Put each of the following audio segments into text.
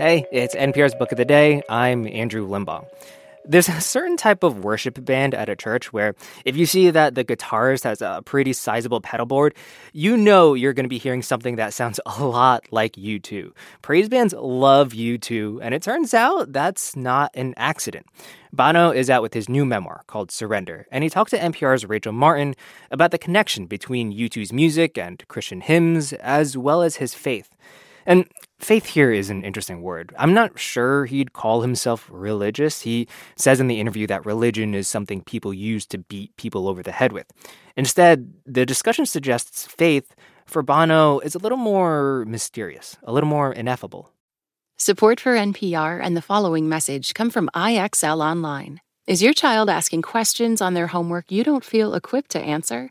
Hey, it's NPR's Book of the Day. I'm Andrew Limbach. There's a certain type of worship band at a church where if you see that the guitarist has a pretty sizable pedal board, you know you're going to be hearing something that sounds a lot like U2. Praise bands love U2, and it turns out that's not an accident. Bono is out with his new memoir called Surrender, and he talked to NPR's Rachel Martin about the connection between U2's music and Christian hymns, as well as his faith. And faith here is an interesting word. I'm not sure he'd call himself religious. He says in the interview that religion is something people use to beat people over the head with. Instead, the discussion suggests faith for Bono is a little more mysterious, a little more ineffable. Support for NPR and the following message come from IXL Online. Is your child asking questions on their homework you don't feel equipped to answer?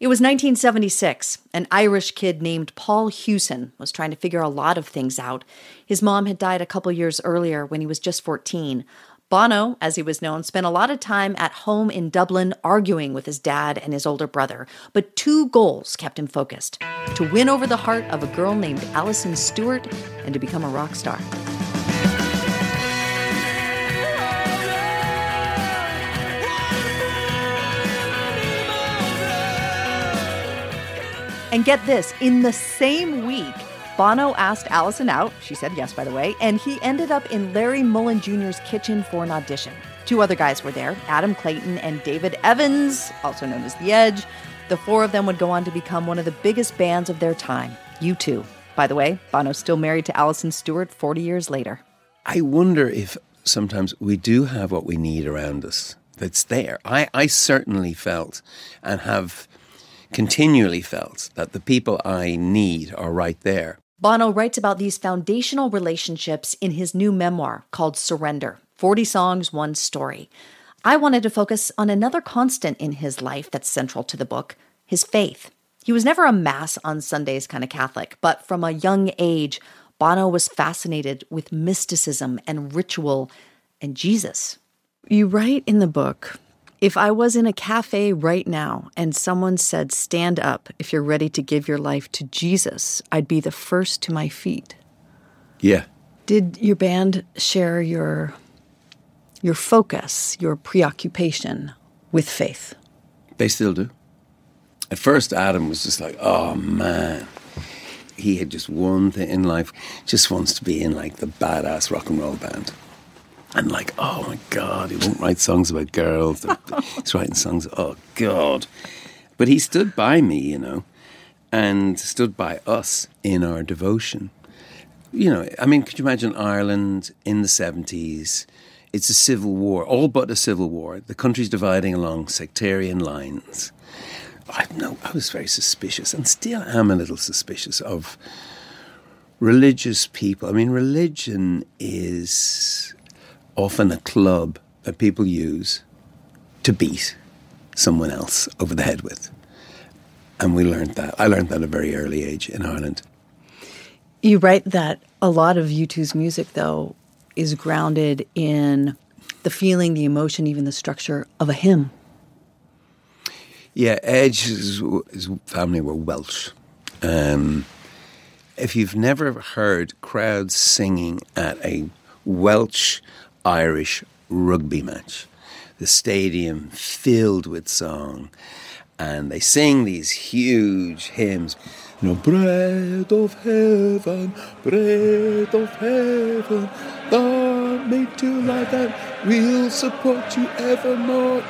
It was 1976. An Irish kid named Paul Hewson was trying to figure a lot of things out. His mom had died a couple years earlier when he was just 14. Bono, as he was known, spent a lot of time at home in Dublin arguing with his dad and his older brother. But two goals kept him focused to win over the heart of a girl named Alison Stewart and to become a rock star. And get this, in the same week, Bono asked Alison out. She said yes, by the way, and he ended up in Larry Mullen Jr.'s kitchen for an audition. Two other guys were there Adam Clayton and David Evans, also known as The Edge. The four of them would go on to become one of the biggest bands of their time, U2. By the way, Bono's still married to Alison Stewart 40 years later. I wonder if sometimes we do have what we need around us that's there. I, I certainly felt and have continually felt that the people I need are right there. Bono writes about these foundational relationships in his new memoir called Surrender 40 Songs, One Story. I wanted to focus on another constant in his life that's central to the book his faith. He was never a Mass on Sundays kind of Catholic, but from a young age, Bono was fascinated with mysticism and ritual and Jesus. You write in the book if I was in a cafe right now and someone said, Stand up if you're ready to give your life to Jesus, I'd be the first to my feet. Yeah. Did your band share your your focus, your preoccupation with faith? They still do. At first Adam was just like, oh man. He had just one thing in life, just wants to be in like the badass rock and roll band and like, oh my God, he won't write songs about girls. He's writing songs, oh God. But he stood by me, you know, and stood by us in our devotion. You know, I mean, could you imagine Ireland in the 70s? It's a civil war, all but a civil war. The country's dividing along sectarian lines. I know I was very suspicious and still am a little suspicious of religious people. I mean, religion is often a club that people use to beat someone else over the head with. And we learned that. I learned that at a very early age in Ireland. You write that a lot of U2's music, though, is grounded in the feeling, the emotion, even the structure of a hymn. Yeah, Edge's his family were Welsh. Um, if you've never heard crowds singing at a Welsh Irish rugby match. The stadium filled with song, and they sing these huge hymns. You know, bread of heaven, bread of heaven, thou made to lie down, we'll support you evermore.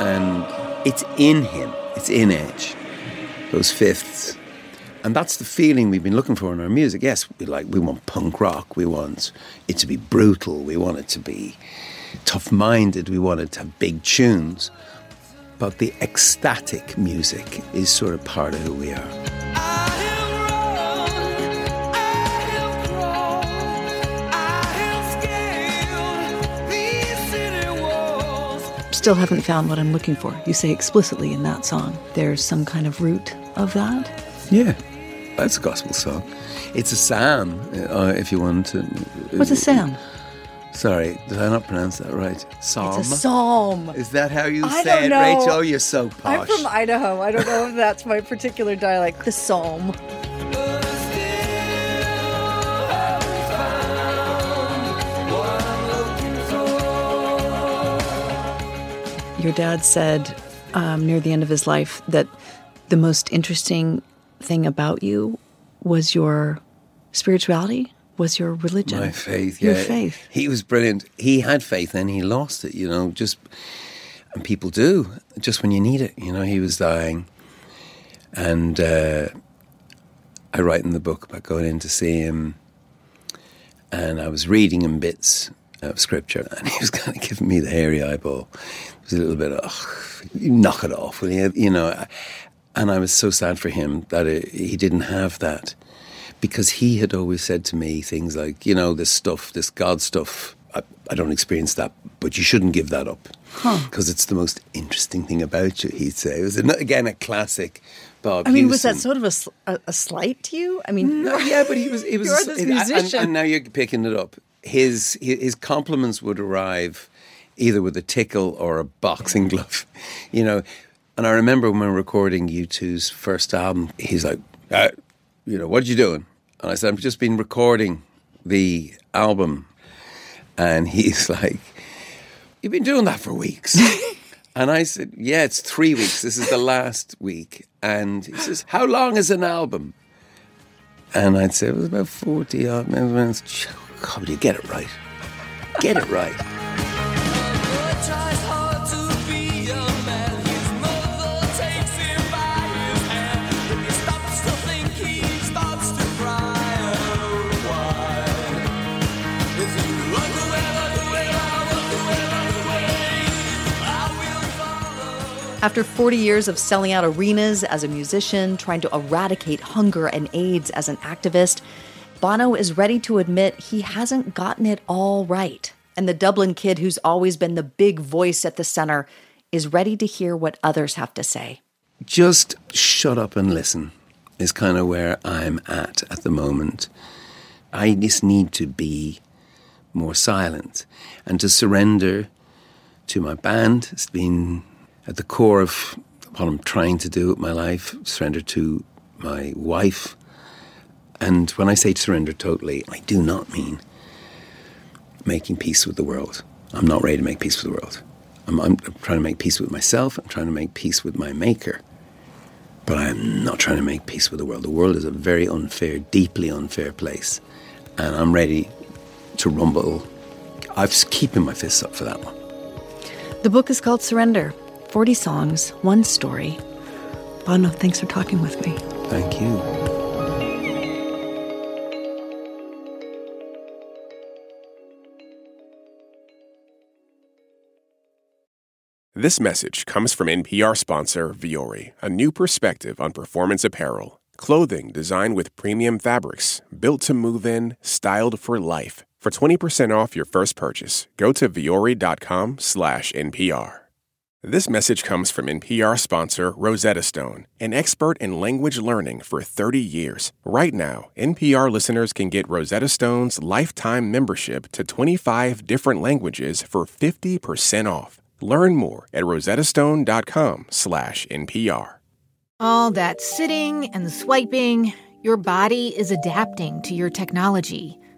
And it's in him, it's in Edge, those fifths and that's the feeling we've been looking for in our music. Yes, we like we want punk rock, we want it to be brutal, we want it to be tough-minded, we want it to have big tunes. But the ecstatic music is sort of part of who we are. still haven't found what I'm looking for. You say explicitly in that song. There's some kind of root of that. Yeah, that's a gospel song. It's a psalm, uh, if you want to. What's a psalm? Sorry, did I not pronounce that right? Psalm. It's a psalm. Is that how you I say don't it, know. Rachel? Oh, you're so posh. I'm from Idaho. I don't know if that's my particular dialect. The psalm. Your dad said um, near the end of his life that the most interesting thing about you was your spirituality, was your religion. My faith, Your faith. He was brilliant. He had faith and he lost it, you know, just, and people do, just when you need it. You know, he was dying. And uh, I write in the book about going in to see him. And I was reading him bits of scripture and he was kind of giving me the hairy eyeball. It was a little bit of, you knock it off, will you? You know, and I was so sad for him that it, he didn't have that because he had always said to me things like, you know, this stuff, this God stuff, I, I don't experience that, but you shouldn't give that up because it's the most interesting thing about you. He'd say it was an, again a classic. Bob. I mean, was that sort of a, sl- a, a slight to you? I mean, No, yeah, but he was. He was. You're this and- and- musician. And, now you're picking it up. His his compliments would arrive either with a tickle or a boxing glove, you know. And I remember when we were recording U2's first album, he's like, uh, you know, what are you doing? And I said, I've just been recording the album. And he's like, You've been doing that for weeks. and I said, Yeah, it's three weeks. This is the last week. And he says, How long is an album? And I'd say it was about 40 odd minutes. God, you get it right. Get it right. After 40 years of selling out arenas as a musician, trying to eradicate hunger and AIDS as an activist, Bono is ready to admit he hasn't gotten it all right. And the Dublin kid who's always been the big voice at the center is ready to hear what others have to say. Just shut up and listen is kind of where I'm at at the moment. I just need to be more silent and to surrender to my band. It's been at the core of what I'm trying to do with my life, surrender to my wife. And when I say surrender totally, I do not mean making peace with the world. I'm not ready to make peace with the world. I'm, I'm trying to make peace with myself. I'm trying to make peace with my maker. But I am not trying to make peace with the world. The world is a very unfair, deeply unfair place. And I'm ready to rumble. I'm keeping my fists up for that one. The book is called Surrender 40 songs, one story. Bono, thanks for talking with me. Thank you. This message comes from NPR sponsor Vuori, a new perspective on performance apparel. Clothing designed with premium fabrics, built to move in, styled for life. For 20% off your first purchase, go to vuori.com slash NPR. This message comes from NPR sponsor Rosetta Stone, an expert in language learning for 30 years. Right now, NPR listeners can get Rosetta Stone's lifetime membership to 25 different languages for 50% off. Learn more at rosettastone.com slash NPR. All that sitting and swiping, your body is adapting to your technology.